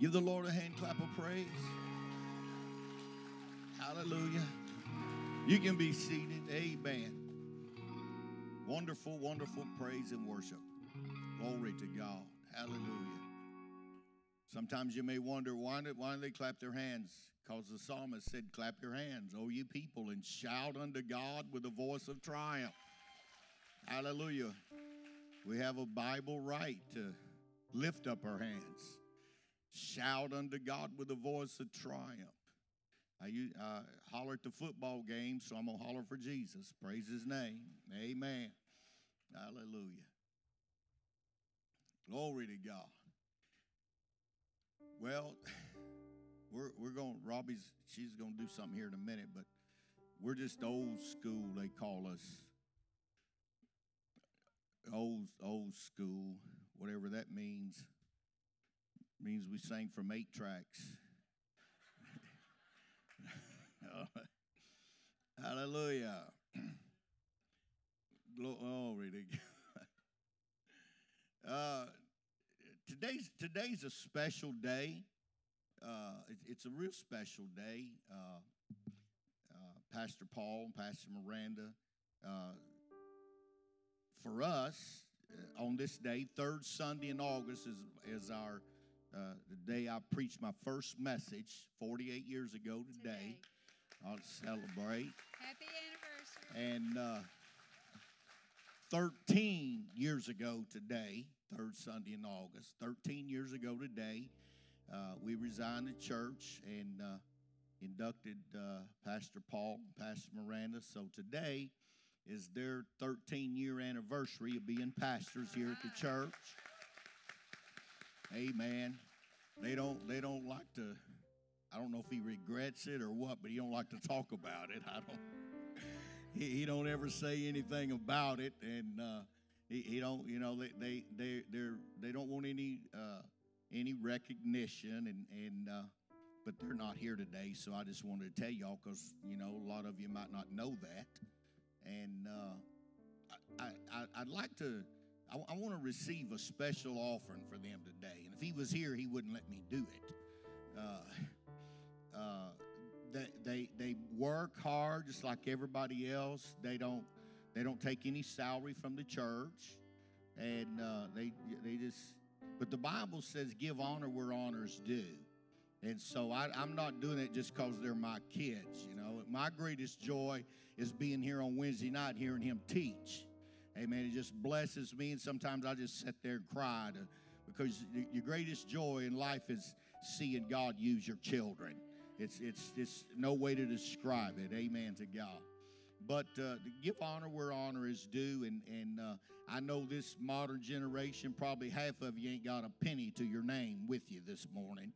Give the Lord a hand clap of praise. Hallelujah. You can be seated. Amen. Wonderful, wonderful praise and worship. Glory to God. Hallelujah. Sometimes you may wonder why did, why do they clap their hands? Because the psalmist said, Clap your hands, O you people, and shout unto God with a voice of triumph. Hallelujah. We have a Bible right to lift up our hands, shout unto God with a voice of triumph. I uh, holler at the football game, so I'm going to holler for Jesus. Praise his name. Amen. Hallelujah. Glory to God. Well, we're, we're going, Robbie's, she's going to do something here in a minute, but we're just old school, they call us. Old, old school, whatever that means. Means we sang from eight tracks. Hallelujah. Glory to God. Uh, today's today's a special day. Uh, it, it's a real special day. Uh, uh Pastor Paul and Pastor Miranda, uh, for us uh, on this day, third Sunday in August is is our the day I preached my first message 48 years ago today. today. I'll celebrate. Happy anniversary. And uh, 13 years ago today, third Sunday in August, 13 years ago today, uh, we resigned the church and uh, inducted uh, Pastor Paul and Pastor Miranda. So today is their 13 year anniversary of being pastors here at the church. Amen. They don't they don't like to I don't know if he regrets it or what, but he don't like to talk about it. I don't. He, he don't ever say anything about it, and uh, he, he don't. You know, they they they they they don't want any uh, any recognition, and and uh, but they're not here today. So I just wanted to tell y'all because you know a lot of you might not know that, and uh, I, I I'd like to. I, I want to receive a special offering for them today, and if he was here, he wouldn't let me do it. Uh, uh, they, they, they work hard just like everybody else. They don't, they don't take any salary from the church. And uh, they, they just, but the Bible says give honor where honor's due. And so I, am not doing it just because they're my kids. You know, my greatest joy is being here on Wednesday night, hearing him teach. Amen. It just blesses me, and sometimes I just sit there and cry to, because your greatest joy in life is seeing God use your children. It's, it's, it's no way to describe it. Amen to God. But uh, give honor where honor is due. And, and uh, I know this modern generation, probably half of you ain't got a penny to your name with you this morning.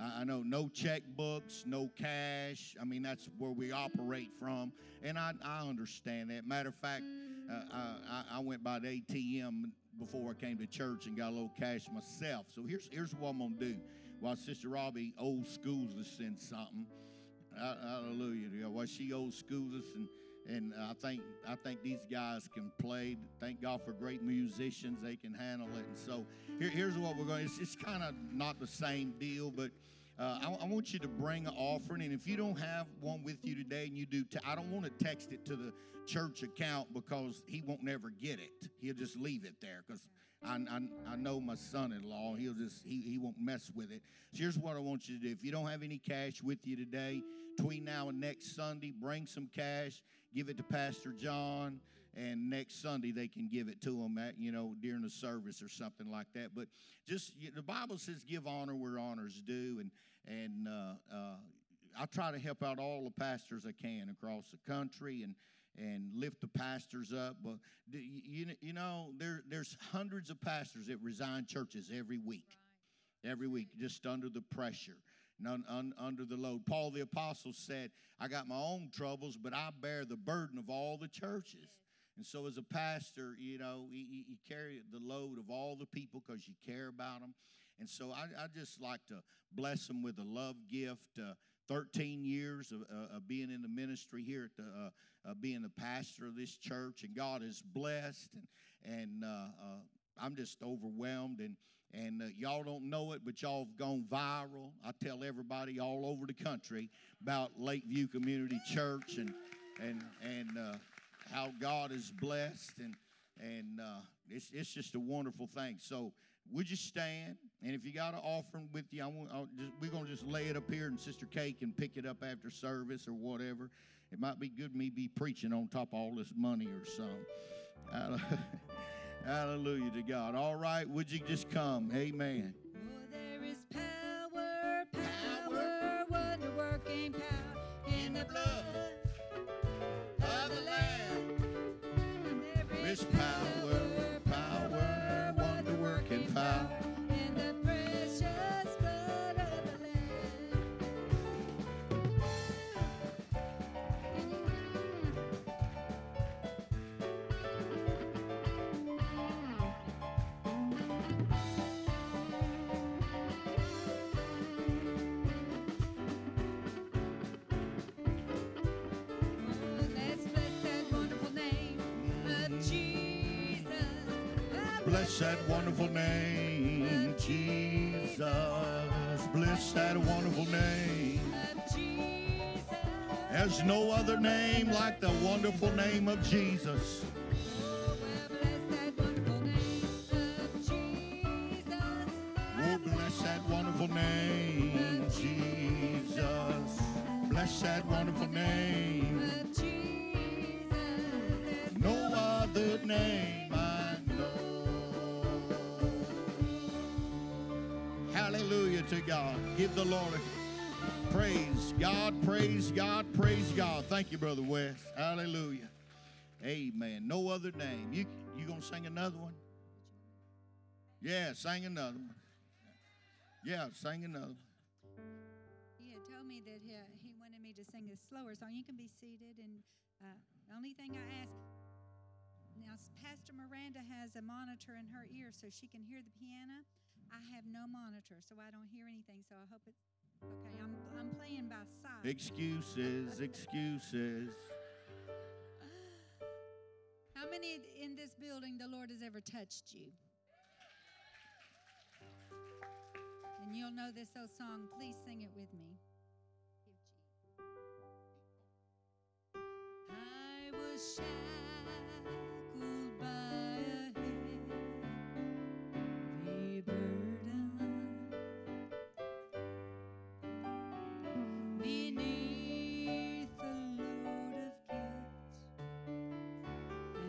I know no checkbooks, no cash. I mean, that's where we operate from. And I, I understand that. Matter of fact, uh, I, I went by the ATM before I came to church and got a little cash myself. So here's, here's what I'm to do while Sister Robbie old schools us in something. Hallelujah. While she old schools us and and I think I think these guys can play. Thank God for great musicians; they can handle it. And so here, here's what we're going. It's, it's kind of not the same deal, but uh, I, I, want you to bring an offering. And if you don't have one with you today, and you do, I don't want to text it to the church account because he won't never get it. He'll just leave it there because I, I, I know my son-in-law. He'll just he, he won't mess with it. So here's what I want you to do. If you don't have any cash with you today, between now and next Sunday, bring some cash, give it to Pastor John, and next Sunday they can give it to him at you know during the service or something like that. But just the Bible says give honor where honor's due, and and uh, uh, I try to help out all the pastors I can across the country and and lift the pastors up. But you, you know, there, there's hundreds of pastors that resign churches every week, right. every week, just under the pressure. Un, un, under the load. Paul the Apostle said, I got my own troubles, but I bear the burden of all the churches. And so, as a pastor, you know, you, you carry the load of all the people because you care about them. And so, I, I, just like to bless them with a love gift. Uh, 13 years of, uh, of, being in the ministry here at the, uh, being the pastor of this church, and God is blessed. And, and uh, uh, I'm just overwhelmed and and uh, y'all don't know it, but y'all have gone viral. I tell everybody all over the country about Lakeview Community Church and and and how God is blessed and and uh, it's it's just a wonderful thing. So would you stand? And if you got an offering with you, I want, just, we're gonna just lay it up here, and Sister Kay can pick it up after service or whatever. It might be good me be preaching on top of all this money or something. Hallelujah to God. All right, would you just come? Amen. Bless that wonderful name, Jesus. Bless that wonderful name. There's no other name like the wonderful name of Jesus. Praise God, praise God. Thank you, Brother West. Hallelujah. Amen. No other name. You you gonna sing another one? Yeah, sing another one. Yeah, sing another. He had told me that he, he wanted me to sing a slower song. You can be seated, and uh, the only thing I ask now, Pastor Miranda has a monitor in her ear so she can hear the piano. I have no monitor, so I don't hear anything. So I hope it's okay. I'm I'm playing by sight. Excuses, excuses. How many in this building the Lord has ever touched you? And you'll know this old song. Please sing it with me. I was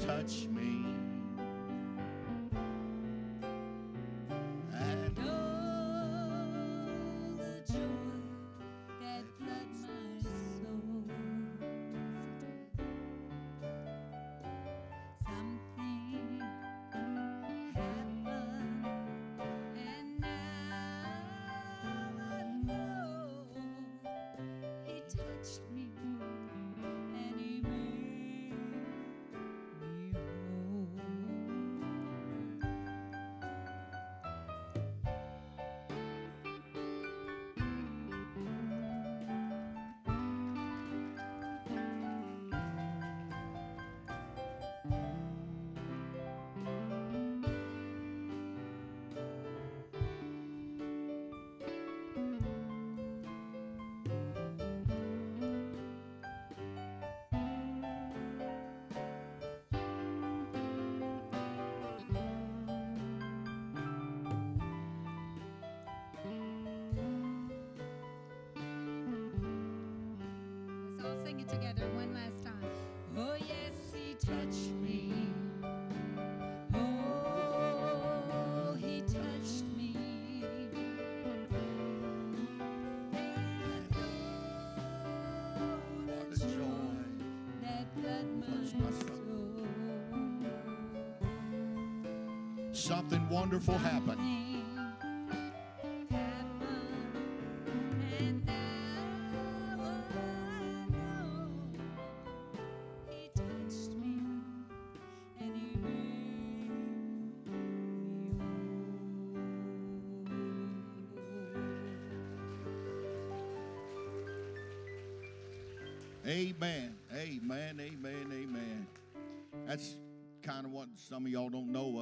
Oh, he touched me. together one last time. Oh, yes, he touched me. Oh, he touched me. And oh, the joy that flooded my soul. something wonderful happened.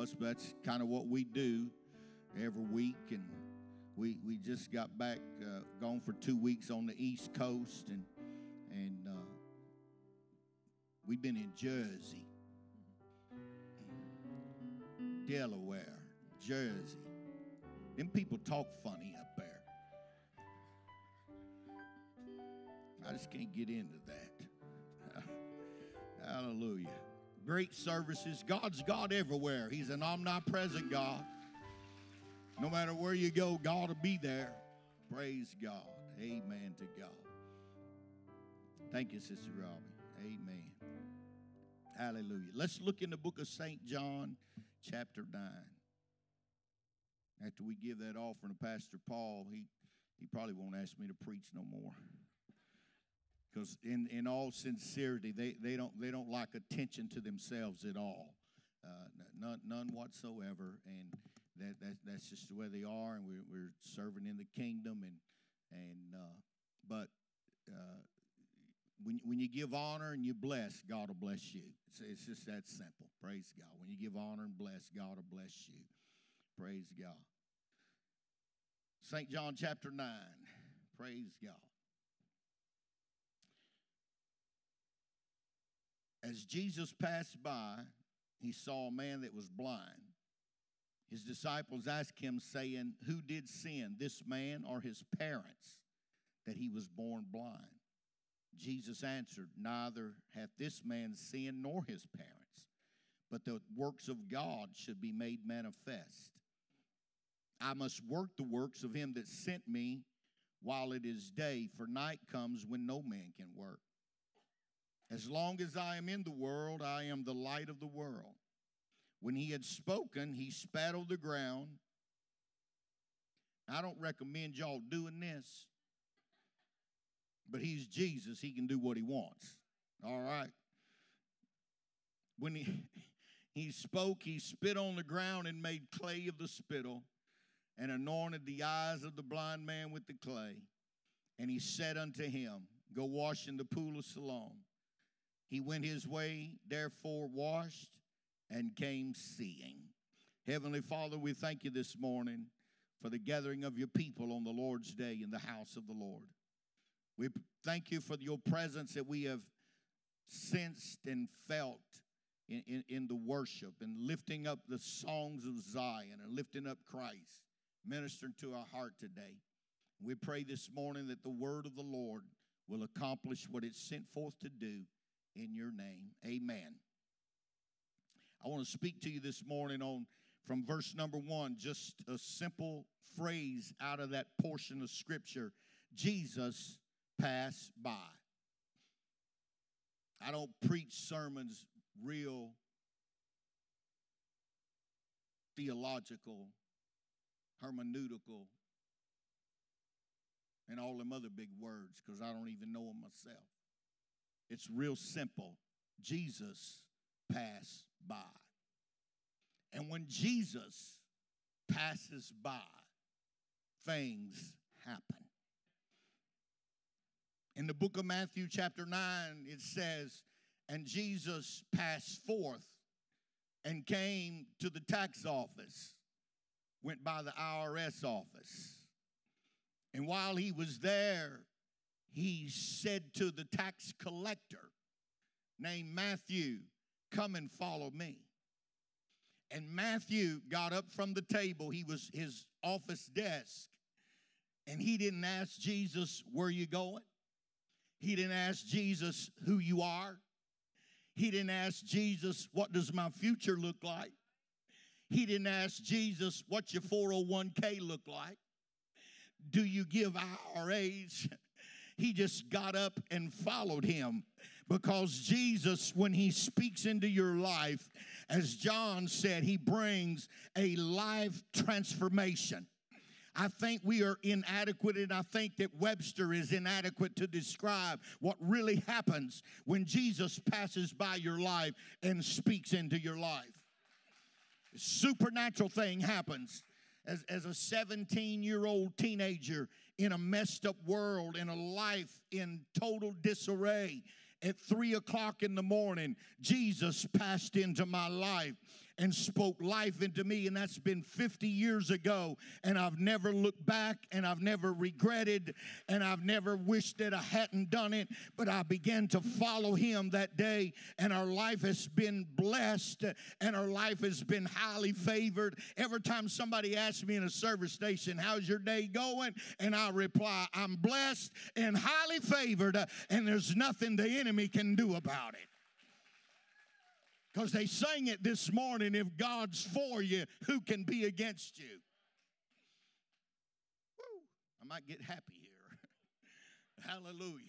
Us, but that's kind of what we do every week. And we we just got back, uh, gone for two weeks on the East Coast, and and uh, we've been in Jersey, Delaware, Jersey. Them people talk funny up there. I just can't get into that. Hallelujah. Great services. God's God everywhere. He's an omnipresent God. No matter where you go, God will be there. Praise God. Amen to God. Thank you, Sister Robbie. Amen. Hallelujah. Let's look in the book of St. John, chapter 9. After we give that offering to Pastor Paul, he, he probably won't ask me to preach no more because in, in all sincerity they, they don't they don't like attention to themselves at all. Uh, none, none whatsoever and that, that that's just the way they are and we're, we're serving in the kingdom and and uh, but uh, when, when you give honor and you bless God will bless you. It's, it's just that simple. Praise God. When you give honor and bless God will bless you. Praise God. St. John chapter 9 praise God As Jesus passed by, he saw a man that was blind. His disciples asked him, saying, Who did sin, this man or his parents, that he was born blind? Jesus answered, Neither hath this man sinned nor his parents, but the works of God should be made manifest. I must work the works of him that sent me while it is day, for night comes when no man can work. As long as I am in the world, I am the light of the world. When he had spoken, he spat on the ground. I don't recommend y'all doing this, but he's Jesus. He can do what he wants. All right. When he, he spoke, he spit on the ground and made clay of the spittle and anointed the eyes of the blind man with the clay. And he said unto him, Go wash in the pool of Siloam. He went his way, therefore washed, and came seeing. Heavenly Father, we thank you this morning for the gathering of your people on the Lord's day in the house of the Lord. We thank you for your presence that we have sensed and felt in, in, in, the worship and lifting up the songs of Zion and lifting up Christ, ministering to our heart today. We pray this morning that the word of the Lord will accomplish what it's sent forth to do in your name. Amen. I want to speak to you this morning on from verse number one, just a simple phrase out of that portion of scripture Jesus passed by. I don't preach sermons real theological, hermeneutical, and all them other big words because I don't even know them myself. It's real simple. Jesus passed by. And when Jesus passes by, things happen. In the book of Matthew, chapter 9, it says, And Jesus passed forth and came to the tax office, went by the IRS office. And while he was there, he said to the tax collector named Matthew, Come and follow me. And Matthew got up from the table, he was his office desk, and he didn't ask Jesus, Where you going? He didn't ask Jesus who you are. He didn't ask Jesus, What does my future look like? He didn't ask Jesus, What's your 401k look like? Do you give IRAs? He just got up and followed him because Jesus, when he speaks into your life as John said, he brings a life transformation. I think we are inadequate, and I think that Webster is inadequate to describe what really happens when Jesus passes by your life and speaks into your life. Supernatural thing happens as, as a 17 year old teenager in a messed up world, in a life in total disarray. At three o'clock in the morning, Jesus passed into my life and spoke life into me, and that's been 50 years ago. And I've never looked back, and I've never regretted, and I've never wished that I hadn't done it. But I began to follow him that day, and our life has been blessed, and our life has been highly favored. Every time somebody asks me in a service station, How's your day going? And I reply, I'm blessed and highly favored, and there's nothing the enemy can do about it. Because they sang it this morning if God's for you, who can be against you? Woo, I might get happy here. Hallelujah.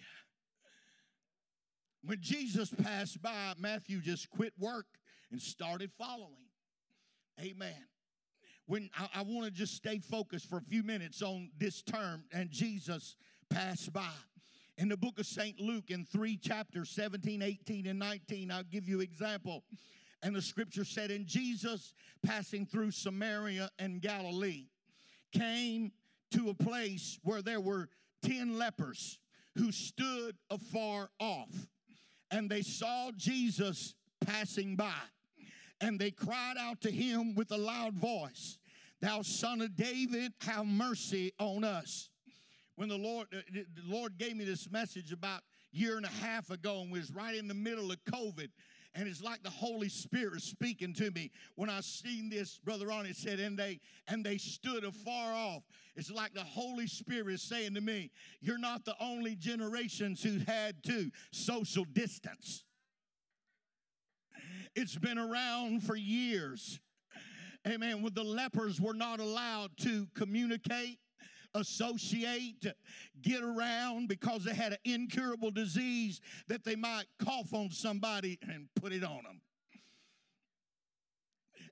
When Jesus passed by, Matthew just quit work and started following. Amen. When I, I want to just stay focused for a few minutes on this term, and Jesus passed by in the book of St. Luke in three chapters 17, 18, and 19. I'll give you example. And the scripture said, And Jesus, passing through Samaria and Galilee, came to a place where there were 10 lepers who stood afar off. And they saw Jesus passing by. And they cried out to him with a loud voice, Thou son of David, have mercy on us when the Lord, uh, the Lord gave me this message about year and a half ago and was right in the middle of COVID. And it's like the Holy Spirit speaking to me. When I seen this, Brother Ronnie said, and they and they stood afar off. It's like the Holy Spirit is saying to me, You're not the only generations who had to social distance. It's been around for years. Amen. When the lepers were not allowed to communicate, associate, get around because they had an incurable disease that they might cough on somebody and put it on them.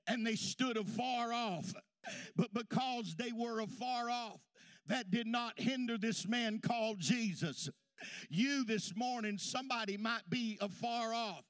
And they stood afar off. But because they were afar off, that did not hinder this man called Jesus. You this morning, somebody might be afar off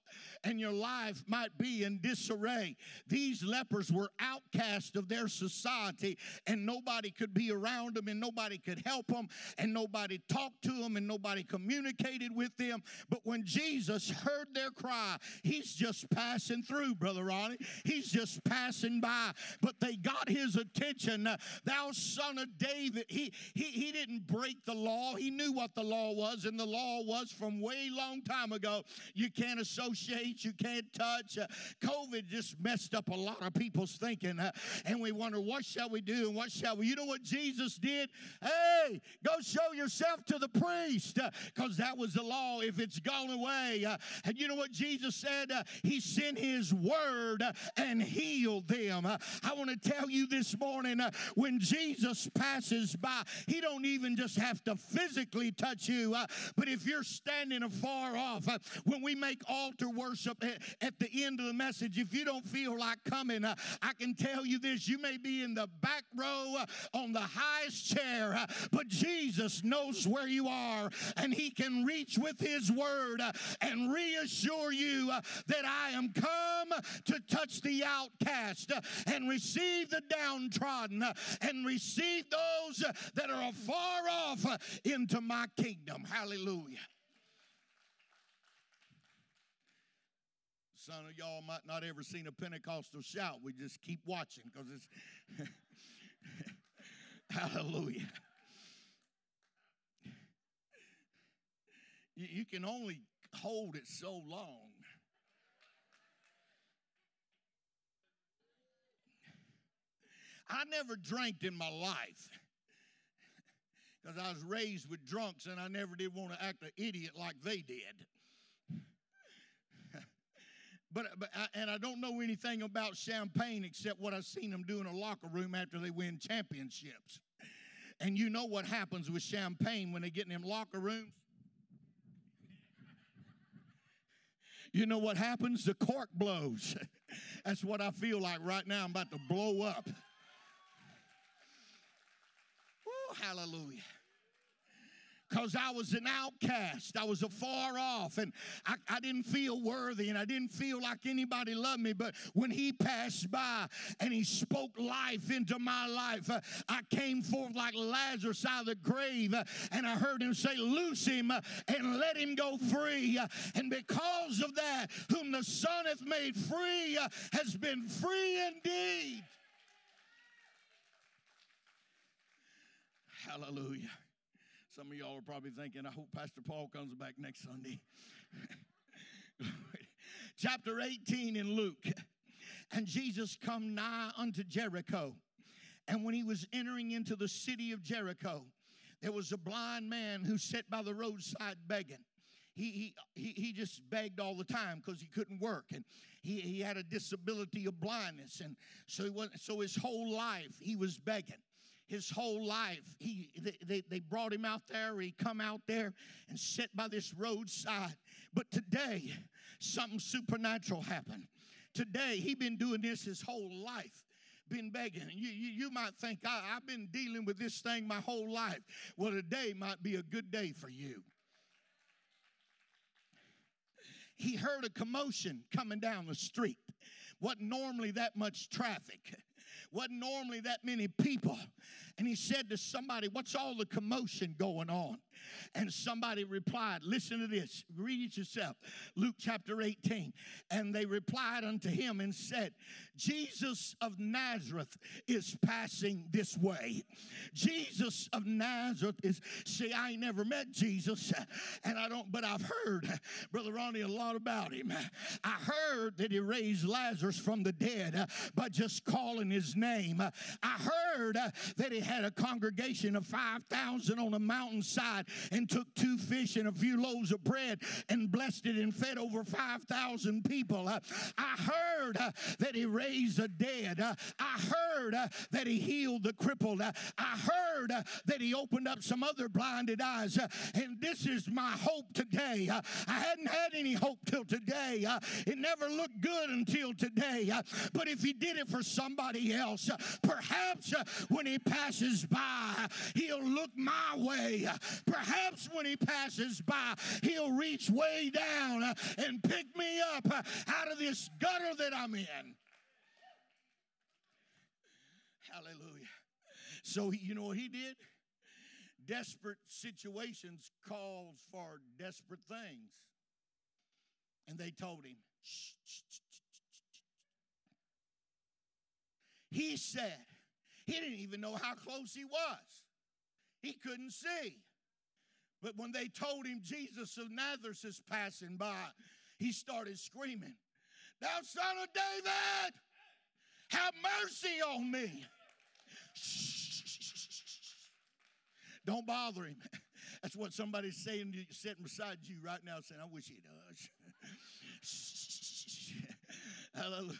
and your life might be in disarray. These lepers were outcast of their society, and nobody could be around them, and nobody could help them, and nobody talked to them, and nobody communicated with them. But when Jesus heard their cry, he's just passing through, Brother Ronnie. He's just passing by. But they got his attention. Thou son of David. He, he, he didn't break the law. He knew what the law was, and the law was from way long time ago. You can't associate you can't touch. Uh, COVID just messed up a lot of people's thinking. Uh, and we wonder, what shall we do and what shall we? You know what Jesus did? Hey, go show yourself to the priest because uh, that was the law if it's gone away. Uh, and you know what Jesus said? Uh, he sent his word uh, and healed them. I want to tell you this morning when Jesus passes by, he don't even just have to physically touch you, but if you're standing afar off, when we make altar worship, worship at the end of the message. If you don't feel like coming, uh, I can tell you this you may be in the back row uh, on the highest chair, uh, but Jesus knows where you are and He can reach with His word and reassure you that I am come to touch the outcast and receive the downtrodden and receive those that are afar off into my kingdom. Hallelujah. Some of y'all might not ever seen a Pentecostal shout. We just keep watching because it's hallelujah. You, you can only hold it so long. I never drank in my life because I was raised with drunks and I never did want to act an idiot like they did. But, but I, and I don't know anything about champagne except what I've seen them do in a locker room after they win championships. And you know what happens with champagne when they get in them locker rooms? you know what happens? The cork blows. That's what I feel like right now. I'm about to blow up. Hallelujah because I was an outcast. I was afar off and I, I, didn't feel worthy and I didn't feel like anybody loved me. But when he passed by and he spoke life into my life, uh, I came forth like Lazarus out of the grave uh, and I heard him say, Loose him uh, and let him go free. Uh, and because of that, whom the Son hath made free uh, has been free indeed. Hallelujah. Some of y'all are probably thinking, I hope Pastor Paul comes back next Sunday. Chapter 18 in Luke. And Jesus come nigh unto Jericho. And when he was entering into the city of Jericho, there was a blind man who sat by the roadside begging. He, he, he, just begged all the time because he couldn't work and he, he had a disability of blindness and so he was, so his whole life he was begging his whole life. He, they, they brought him out there. He come out there and sit by this roadside. But today, something supernatural happened. Today, he been doing this his whole life been begging. You, you, you might think, I, I've been dealing with this thing my whole life. Well, today might be a good day for you. He heard a commotion coming down the street. Wasn't normally that much traffic wasn't normally that many people. And he said to somebody, What's all the commotion going on? And somebody replied, Listen to this, read it yourself. Luke chapter 18. And they replied unto him and said, Jesus of Nazareth is passing this way. Jesus of Nazareth is, see, I ain't never met Jesus, and I don't, but I've heard, Brother Ronnie, a lot about him. I heard that he raised Lazarus from the dead by just calling his name. I heard that he had a congregation of 5,000 on a mountainside and took two fish and a few loaves of bread and blessed it and fed over 5,000 people. Uh, I heard uh, that he raised the dead. Uh, I heard uh, that he healed the crippled. Uh, I heard uh, that he opened up some other blinded eyes. And this is my hope today. I hadn't had any hope till today. It never looked good until today. But if he did it for somebody else, perhaps when he passes by, he'll look my way. Perhaps when he passes by, he'll reach way down uh, and pick me up uh, out of this gutter that I'm in. Hallelujah. So you know what he did? Desperate situations calls for desperate things. And they told him, shh, shh, shh, He said, he didn't even know how close he was. He couldn't see. But when they told him Jesus of Nazareth is passing by, he started screaming, Thou son of David, have mercy on me. Don't bother him. That's what somebody's saying sitting beside you right now, saying, I wish he does. Hallelujah.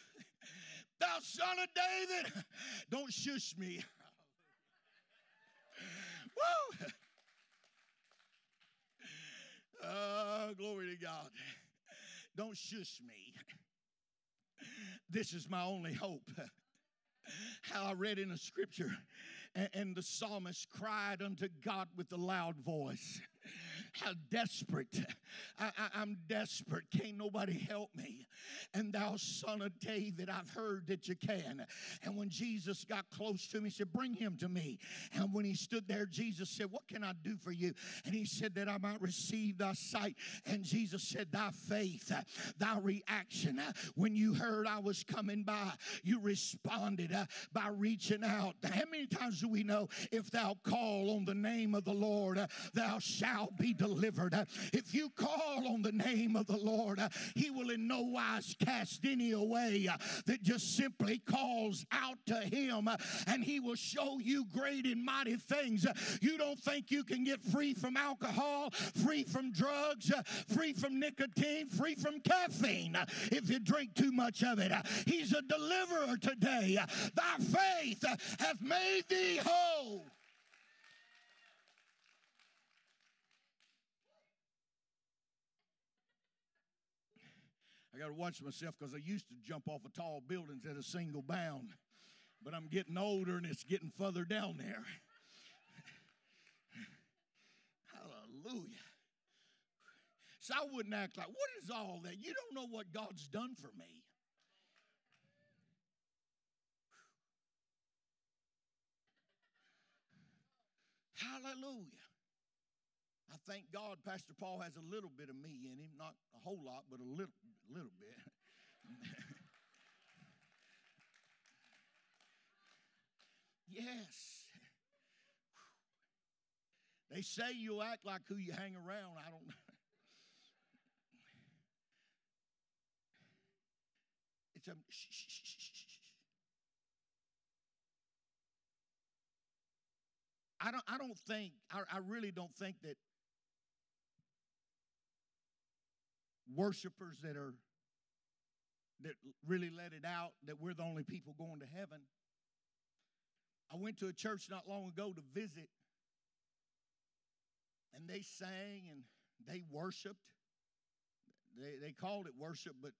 Thou son of David, don't shush me. Woo! Oh, glory to God. Don't shush me. This is my only hope how I read in a scripture, and the psalmist cried unto God with a loud voice how desperate. I, am desperate. Can't nobody help me. And thou son of David, I've heard that you can. And when Jesus got close to him, he said, Bring him to me. And when he stood there, Jesus said, What can I do for you? And he said, That I might receive thy sight. And Jesus said, Thy faith, thy reaction. When you heard I was coming by, you responded by reaching out. How many times do we know if thou call on the name of the Lord, thou shalt be delivered? Delivered. If you call on the name of the Lord, He will in no wise cast any away that just simply calls out to Him, and He will show you great and mighty things. You don't think you can get free from alcohol, free from drugs, free from nicotine, free from caffeine if you drink too much of it. He's a deliverer today. Thy faith hath made thee whole. I got to watch myself because I used to jump off of tall buildings at a single bound, but I'm getting older and it's getting further down there. Hallelujah. So I wouldn't act like, what is all that? You don't know what God's done for me. Hallelujah. I thank God Pastor Paul has a little bit of me in him, not a whole lot, but a little, little bit. yes. They say you act like who you hang around. I don't know. It's a I don't, I don't think, I, I really don't think that worshipers that are, that really let it out that we're the only people going to heaven. I went to a church not long ago to visit, and they sang and they worshiped. They, they called it worship, but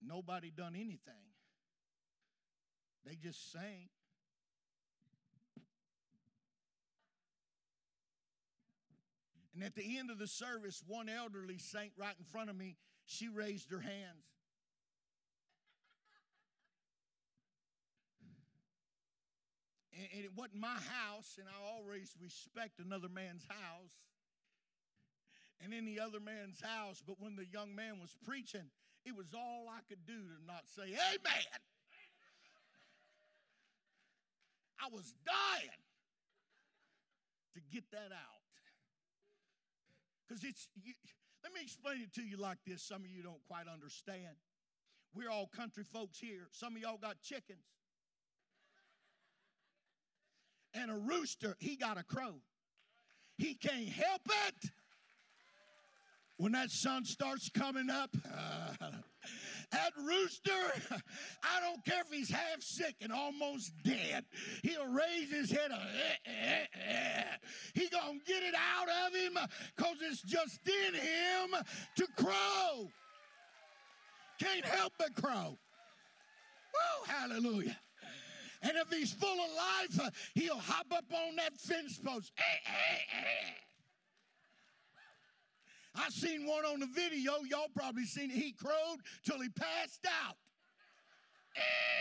nobody done anything. They just sang. And at the end of the service, one elderly saint right in front of me, she raised her hands. And, it wasn't my house, and I always respect another man's house and any other man's house. But when the young man was preaching, it was all I could do to not say, Amen. I was dying to get that out. Because it's, you, let me explain it to you like this. Some of you don't quite understand. We're all country folks here. Some of y'all got chickens. And a rooster, he got a crow. He can't help it. When that sun starts coming up, uh, that rooster, I don't care if he's half sick and almost dead, he'll raise his head. Uh, eh, eh, eh. He gonna get it out of him because it's just in him to crow. Can't help but crow. Whoa, hallelujah. And if he's full of life, he'll hop up on that fence post. I seen one on the video. Y'all probably seen it. He crowed till he passed out.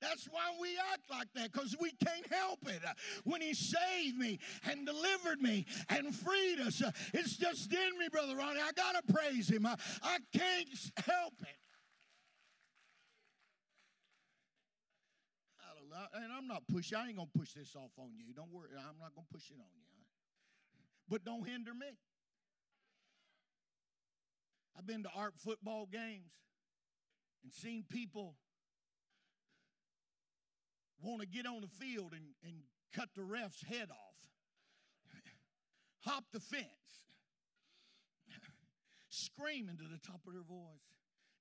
That's why we act like that, because we can't help it. When He saved me and delivered me and freed us, it's just in me, Brother Ronnie. I got to praise Him. I, I can't help it. And I'm not pushing, I ain't gonna push this off on you. Don't worry, I'm not gonna push it on you. But don't hinder me. I've been to art football games and seen people want to get on the field and, and cut the ref's head off, hop the fence, screaming to the top of their voice.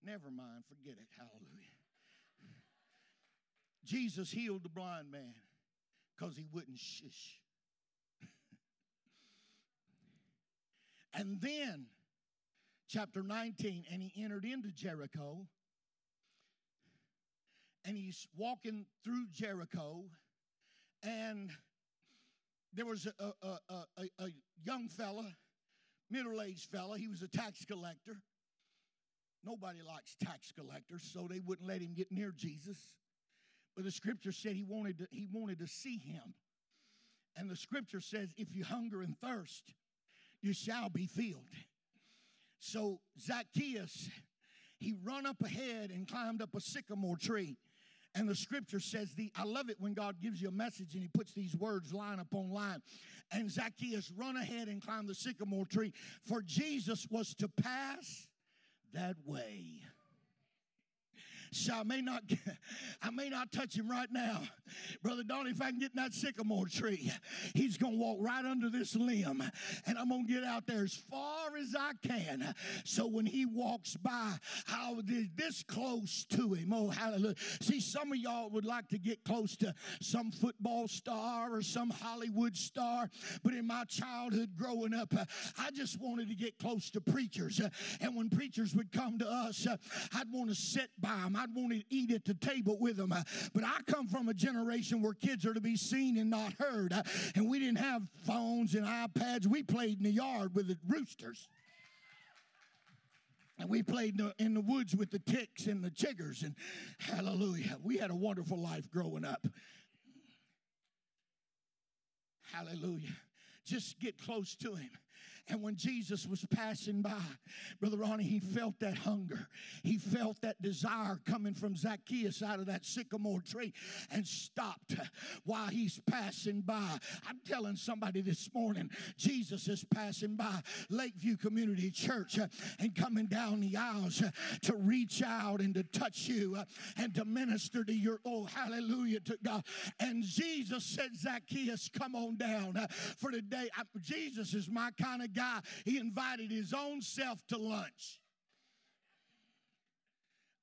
Never mind, forget it. Hallelujah. Jesus healed the blind man because he wouldn't shush. and then, chapter 19, and he entered into Jericho. And he's walking through Jericho, and there was a, a, a, a young fella, middle aged fella. He was a tax collector. Nobody likes tax collectors, so they wouldn't let him get near Jesus. But the scripture said he wanted to, he wanted to see him. And the scripture says, if you hunger and thirst, you shall be filled. So Zacchaeus, he run up ahead and climbed up a sycamore tree. And the scripture says the I love it when God gives you a message and he puts these words line upon line. And Zacchaeus run ahead and climbed the sycamore tree, for Jesus was to pass that way. So I may not, I may not touch him right now. Brother Donnie, if I can get in that sycamore tree, he's going to walk right under this limb. And I'm going to get out there as far as I can. So when he walks by, I'll be this close to him. Oh, hallelujah. See, some of y'all would like to get close to some football star or some Hollywood star, but in my childhood growing up, I just wanted to get close to preachers. And when preachers would come to us, I'd want to sit by them, I'd want to eat at the table with them. But I come from a generation where kids are to be seen and not heard, and we didn't have phones and iPads. We played in the yard with the roosters. And we played in the, in the woods with the ticks and the chiggers. And hallelujah, we had a wonderful life growing up. Hallelujah. Just get close to him. And when Jesus was passing by, Brother Ronnie, he felt that hunger. He felt that desire coming from Zacchaeus out of that sycamore tree and stopped while he's passing by. I'm telling somebody this morning, Jesus is passing by Lakeview Community Church and coming down the aisles to reach out and to touch you and to minister to your, oh, hallelujah to God. And Jesus said, Zacchaeus, come on down for today. Jesus is my kind of guy. He invited his own self to lunch.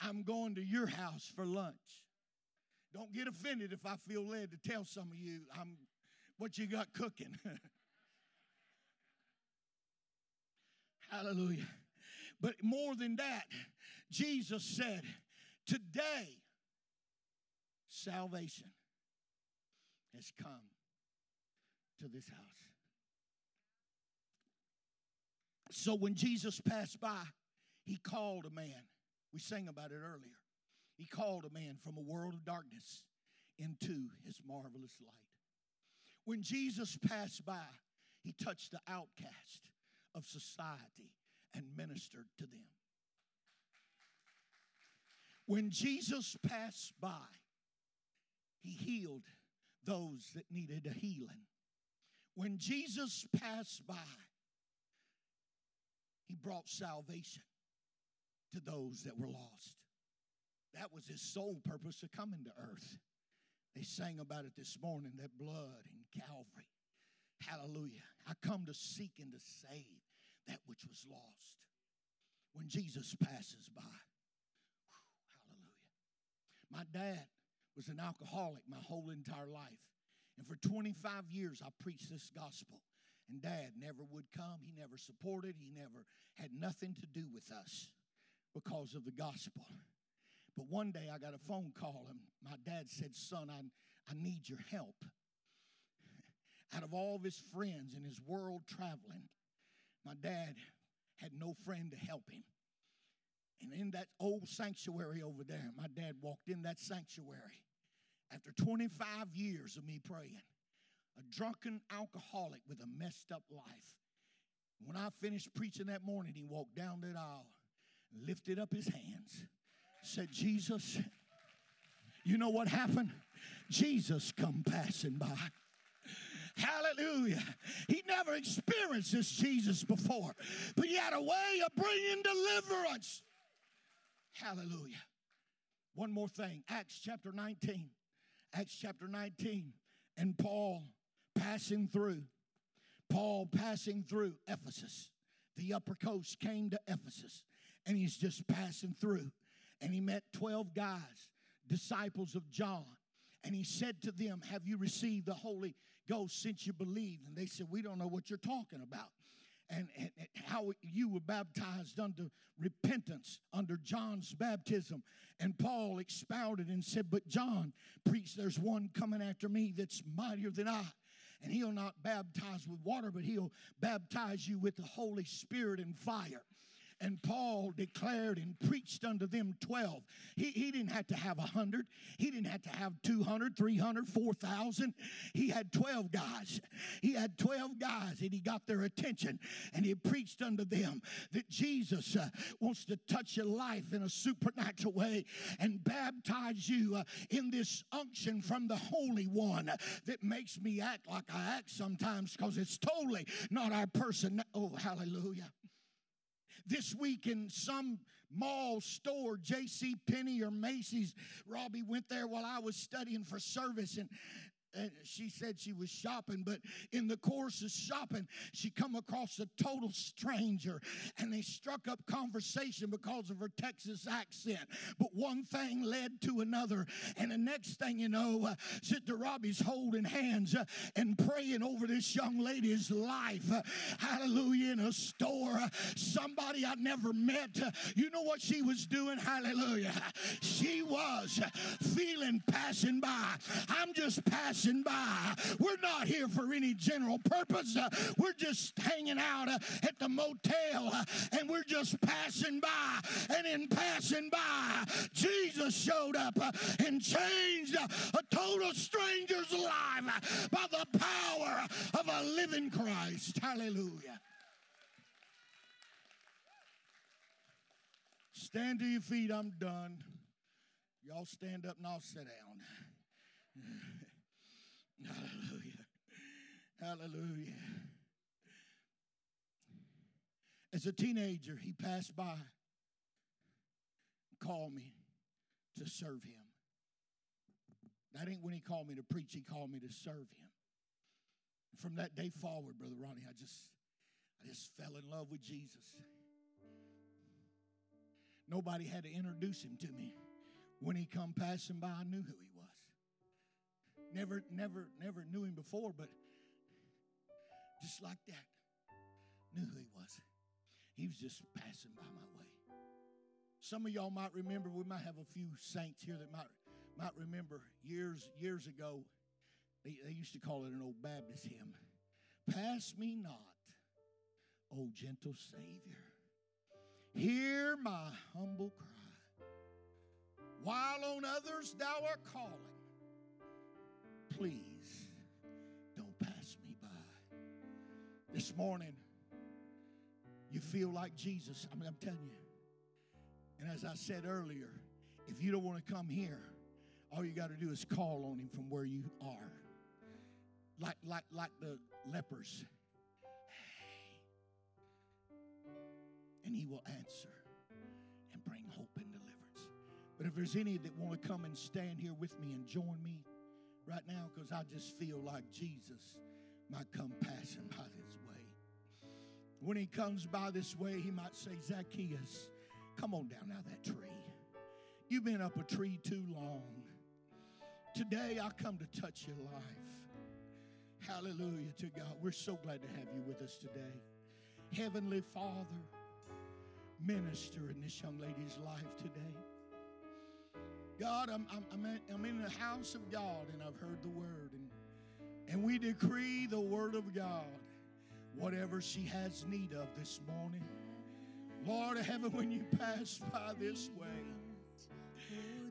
I'm going to your house for lunch. Don't get offended if I feel led to tell some of you I'm what you got cooking. Hallelujah. But more than that, Jesus said, Today, salvation has come to this house. So when Jesus passed by, he called a man. We sang about it earlier. He called a man from a world of darkness into his marvelous light. When Jesus passed by, he touched the outcast of society and ministered to them. When Jesus passed by, he healed those that needed a healing. When Jesus passed by, he brought salvation to those that were lost. That was his sole purpose of coming to earth. They sang about it this morning that blood in Calvary. Hallelujah. I come to seek and to save that which was lost. When Jesus passes by, whew, hallelujah. My dad was an alcoholic my whole entire life. And for 25 years, I preached this gospel. And dad never would come. He never supported. He never had nothing to do with us because of the gospel. But one day I got a phone call, and my dad said, Son, I, I need your help. Out of all of his friends in his world traveling, my dad had no friend to help him. And in that old sanctuary over there, my dad walked in that sanctuary after 25 years of me praying a drunken alcoholic with a messed up life. When I finished preaching that morning, he walked down that aisle, lifted up his hands, said, Jesus, you know what happened? Jesus come passing by. Hallelujah. He never experienced this Jesus before, but he had a way of bringing deliverance. Hallelujah. One more thing Acts chapter 19. Acts chapter 19. And Paul passing through. Paul passing through Ephesus. The upper coast came to Ephesus, and he's just passing through. And he met 12 guys, disciples of John. And he said to them, Have you received the Holy Ghost since you believed? And they said, We don't know what you're talking about. And, and, and, how you were baptized under repentance under John's baptism. And Paul expounded and said, But John preached, There's one coming after me that's mightier than I and he'll not baptize with water, but he'll baptize you with the Holy Spirit and fire. And Paul declared and preached unto them 12. He, he didn't have to have 100. He didn't have to have 200, 300, 4,000. He had 12 guys. He had 12 guys and he got their attention and he preached unto them that Jesus uh, wants to touch your life in a supernatural way and baptize you uh, in this unction from the Holy One that makes me act like I act sometimes because it's totally not our person. Oh, hallelujah this week in some mall store, J.C. Penney or Macy's. Robbie went there while I was studying for service, and and she said she was shopping but in the course of shopping she come across a total stranger and they struck up conversation because of her texas accent. But one thing led to another and the next thing you know uh, sister robbie's holding hands uh, and praying over this young lady's life. Uh, hallelujah in a store. Somebody i never met. You know what she was doing? Hallelujah. She was feeling passing by. I'm just passing passing by. We're not here for any general purpose. We're just hanging out at the motel and we're just passing by. And in passing by, Jesus showed up and changed a total stranger's life by the power of a living Christ. Hallelujah. Stand to your feet. I'm done. Y'all stand up and I'll sit down. Hallelujah. Hallelujah. As a teenager, he passed by, called me to serve him. That ain't when he called me to preach, he called me to serve him. From that day forward, Brother Ronnie, I just I just fell in love with Jesus. Nobody had to introduce him to me. When he come passing by, I knew who he was. Never, never, never knew him before, but just like that, knew who he was. He was just passing by my way. Some of y'all might remember, we might have a few saints here that might, might remember years, years ago, they, they used to call it an old Baptist hymn. Pass me not, O gentle Savior. Hear my humble cry. While on others thou art calling, please This morning, you feel like Jesus. I mean, I'm telling you. And as I said earlier, if you don't want to come here, all you got to do is call on him from where you are. Like, like, like the lepers. And he will answer and bring hope and deliverance. But if there's any that want to come and stand here with me and join me, right now because I just feel like Jesus might come passing by. When he comes by this way, he might say, Zacchaeus, come on down out of that tree. You've been up a tree too long. Today I come to touch your life. Hallelujah to God. We're so glad to have you with us today. Heavenly Father, minister in this young lady's life today. God, I'm, I'm, I'm, in the house of God and I've heard the word. And, and we decree the word of God, whatever she has need of this morning. Lord of heaven, when you pass by this way,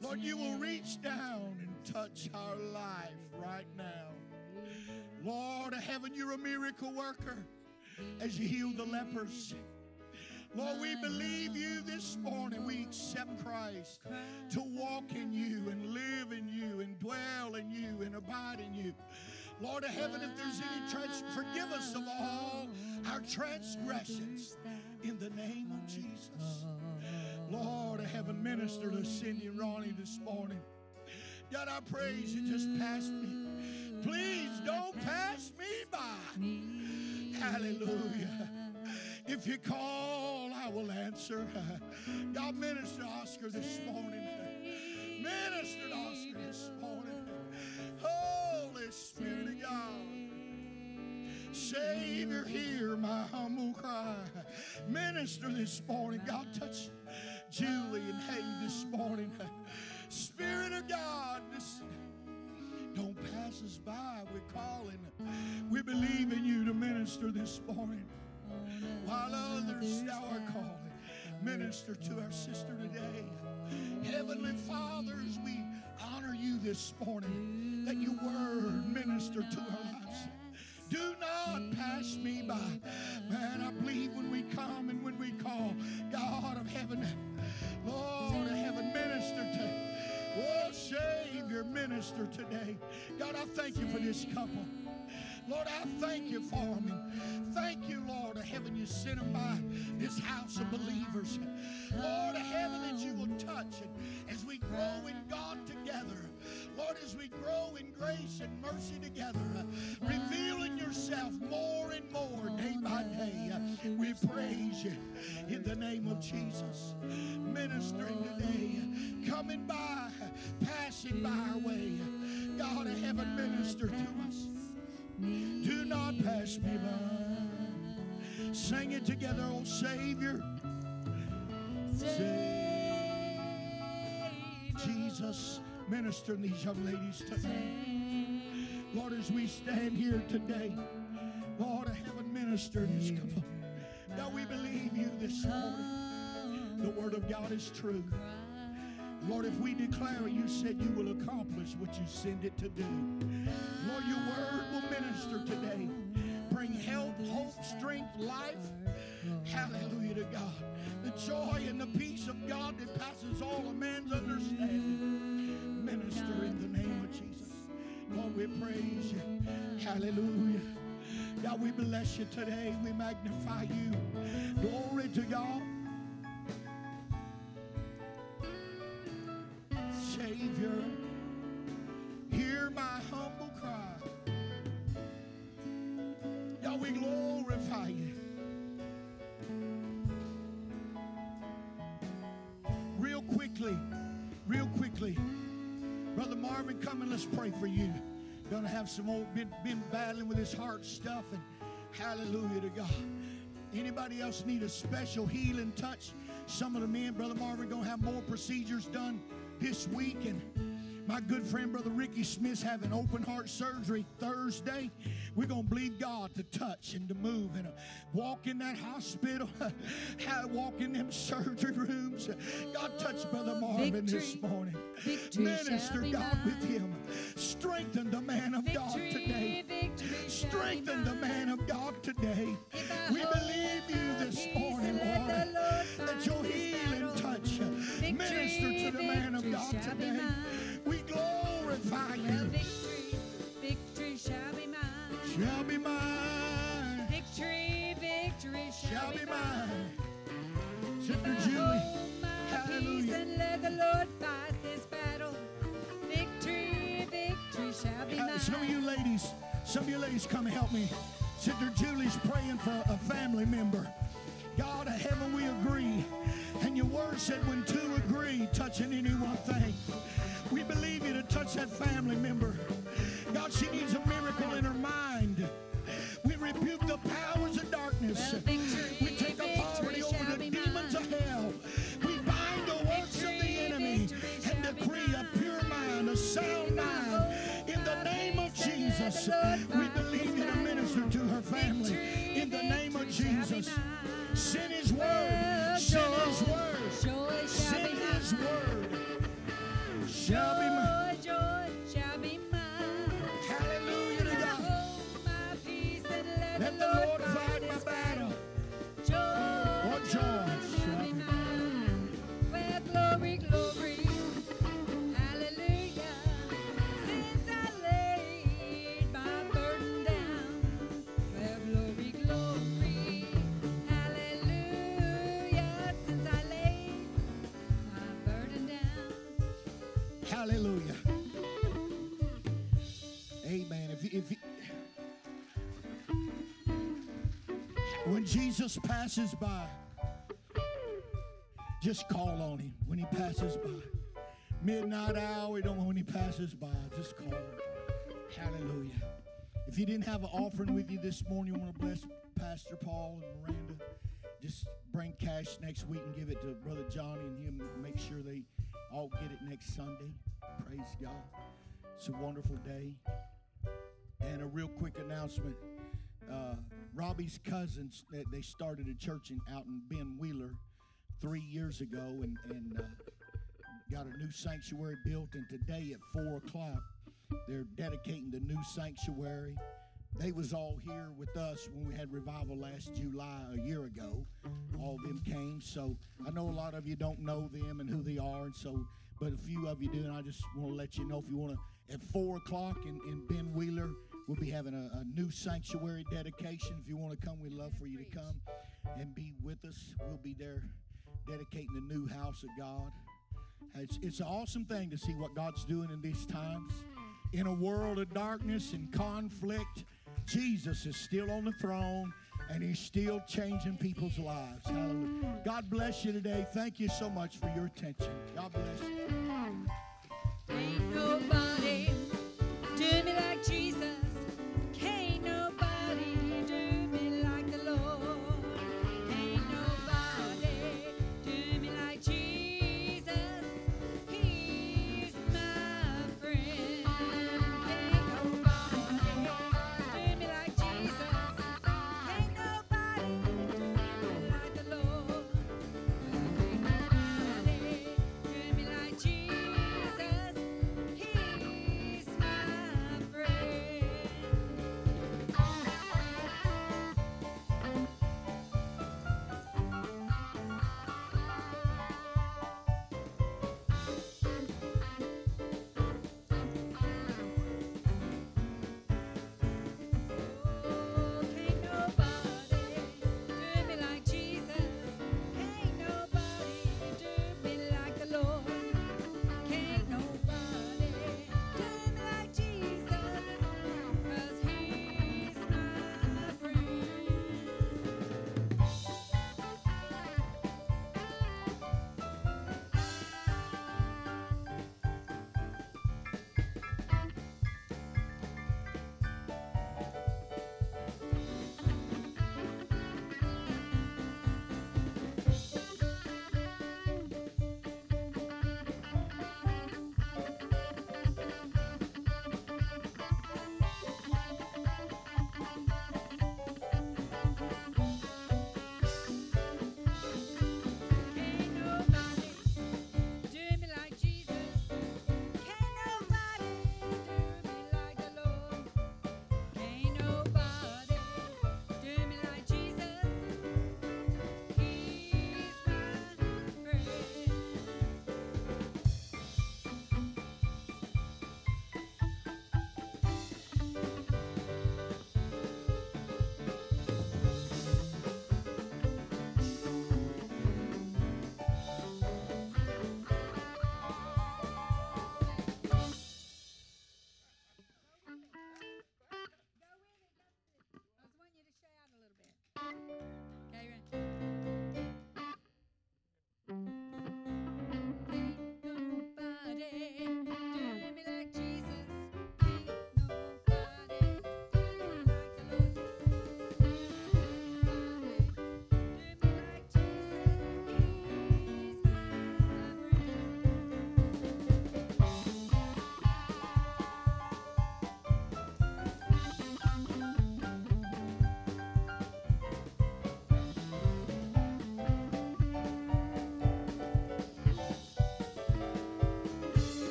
Lord, you will reach down and touch our life right now. Lord of heaven, you're a miracle worker as you heal the lepers. Lord, we believe you this morning. We accept Christ to walk in you and live in you and dwell in you and abide in you. Lord of heaven, if there's any trans, forgive us of all our transgressions in the name of Jesus. Lord of heaven, minister to Cindy and Ronnie this morning. God, I praise you. Just pass me. Please don't pass me by. Hallelujah. If you call, I will answer. God, minister Oscar this morning. Minister Oscar this morning. Spirit of God. Savior, hear my humble cry. Minister this morning. God, touch Julie and Hay this morning. Spirit of God, this, don't pass us by. We're calling. We believe in you to minister this morning while others thou art calling. Minister to our sister today. Heavenly Father, as we honor you this morning, that your word minister to our lives. Do not pass me by. Man, I believe when we come and when we call, God of heaven, Lord of heaven, minister to. Oh, Savior, minister today. God, I thank you for this couple. Lord, I thank you for them. And thank you, Lord, of heaven, you sent them by this house of believers. Lord, of heaven, that you will touch it as we grow in God together. Lord, as we grow in grace and mercy together, revealing yourself more and more day by day. We praise you in the name of Jesus. Ministering today, coming by, passing by our way. God of heaven, minister to us. Do not pass me by. Sing it together, oh Savior. Jesus, minister these young ladies today. Lord, as we stand here today, Lord, I have a minister in this couple. God, we believe you this morning. The word of God is true. Lord, if we declare you said you will accomplish what you send it to do. Lord, your word will minister today. Bring help, hope, strength, life. Hallelujah to God. The joy and the peace of God that passes all a man's understanding. Minister in the name of Jesus. Lord, we praise you. Hallelujah. God, we bless you today. We magnify you. Glory to God. Savior, hear my humble cry. God, we glorify you. Real quickly, real quickly, Brother Marvin, come and let's pray for you. Gonna have some old been, been battling with his heart stuff, and hallelujah to God. Anybody else need a special healing touch? Some of the men, Brother Marvin, gonna have more procedures done this week, and my good friend, Brother Ricky Smith's having open heart surgery Thursday. We're going to believe God to touch and to move and uh, walk in that hospital, walk in them surgery rooms. God touch Brother Marvin Victory. this morning. Victory Minister God mine. with him. Strengthen the man of God today. Strengthen the man of God today. We believe you this morning, Lord, that your healing touch minister to the man of God today. We glorify you. Victory, victory shall be mine. Shall be mine. Victory, victory shall, Shall be mine. mine. Sister Julie. Hold my peace Hallelujah. and let the Lord fight this battle. Victory, victory shall be Uh, mine. some of you ladies, some of you ladies, come help me. Sister Julie's praying for a family member. God of heaven, we agree. And your word said when two agree, touching any one thing. Touch that family member. God, she needs a miracle in her when Jesus passes by, just call on him when he passes by. Midnight hour, don't when he passes by. Just call. Hallelujah. If you didn't have an offering with you this morning, you want to bless Pastor Paul and Miranda, just bring cash next week and give it to Brother Johnny and him. Make sure they all get it next Sunday. Praise God. It's a wonderful day. And a real quick announcement. Uh, Robbie's cousins, they, started a church in, out in Ben Wheeler three years ago and, and uh, got a new sanctuary built. And today at 4 o'clock, they're dedicating the new sanctuary. They was all here with us when we had revival last July a year ago. All of them came. So I know a lot of you don't know them and who they are, and so but a few of you do, and I just want to let you know if you want to at four o'clock in, in Ben Wheeler, We'll be having a, a new sanctuary dedication. If you want to come, we'd love for you to come and be with us. We'll be there dedicating the new house of God. It's, it's an awesome thing to see what God's doing in these times. In a world of darkness and conflict, Jesus is still on the throne and he's still changing people's lives. Hallelujah. God bless you today. Thank you so much for your attention. God bless you.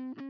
Mm-hmm.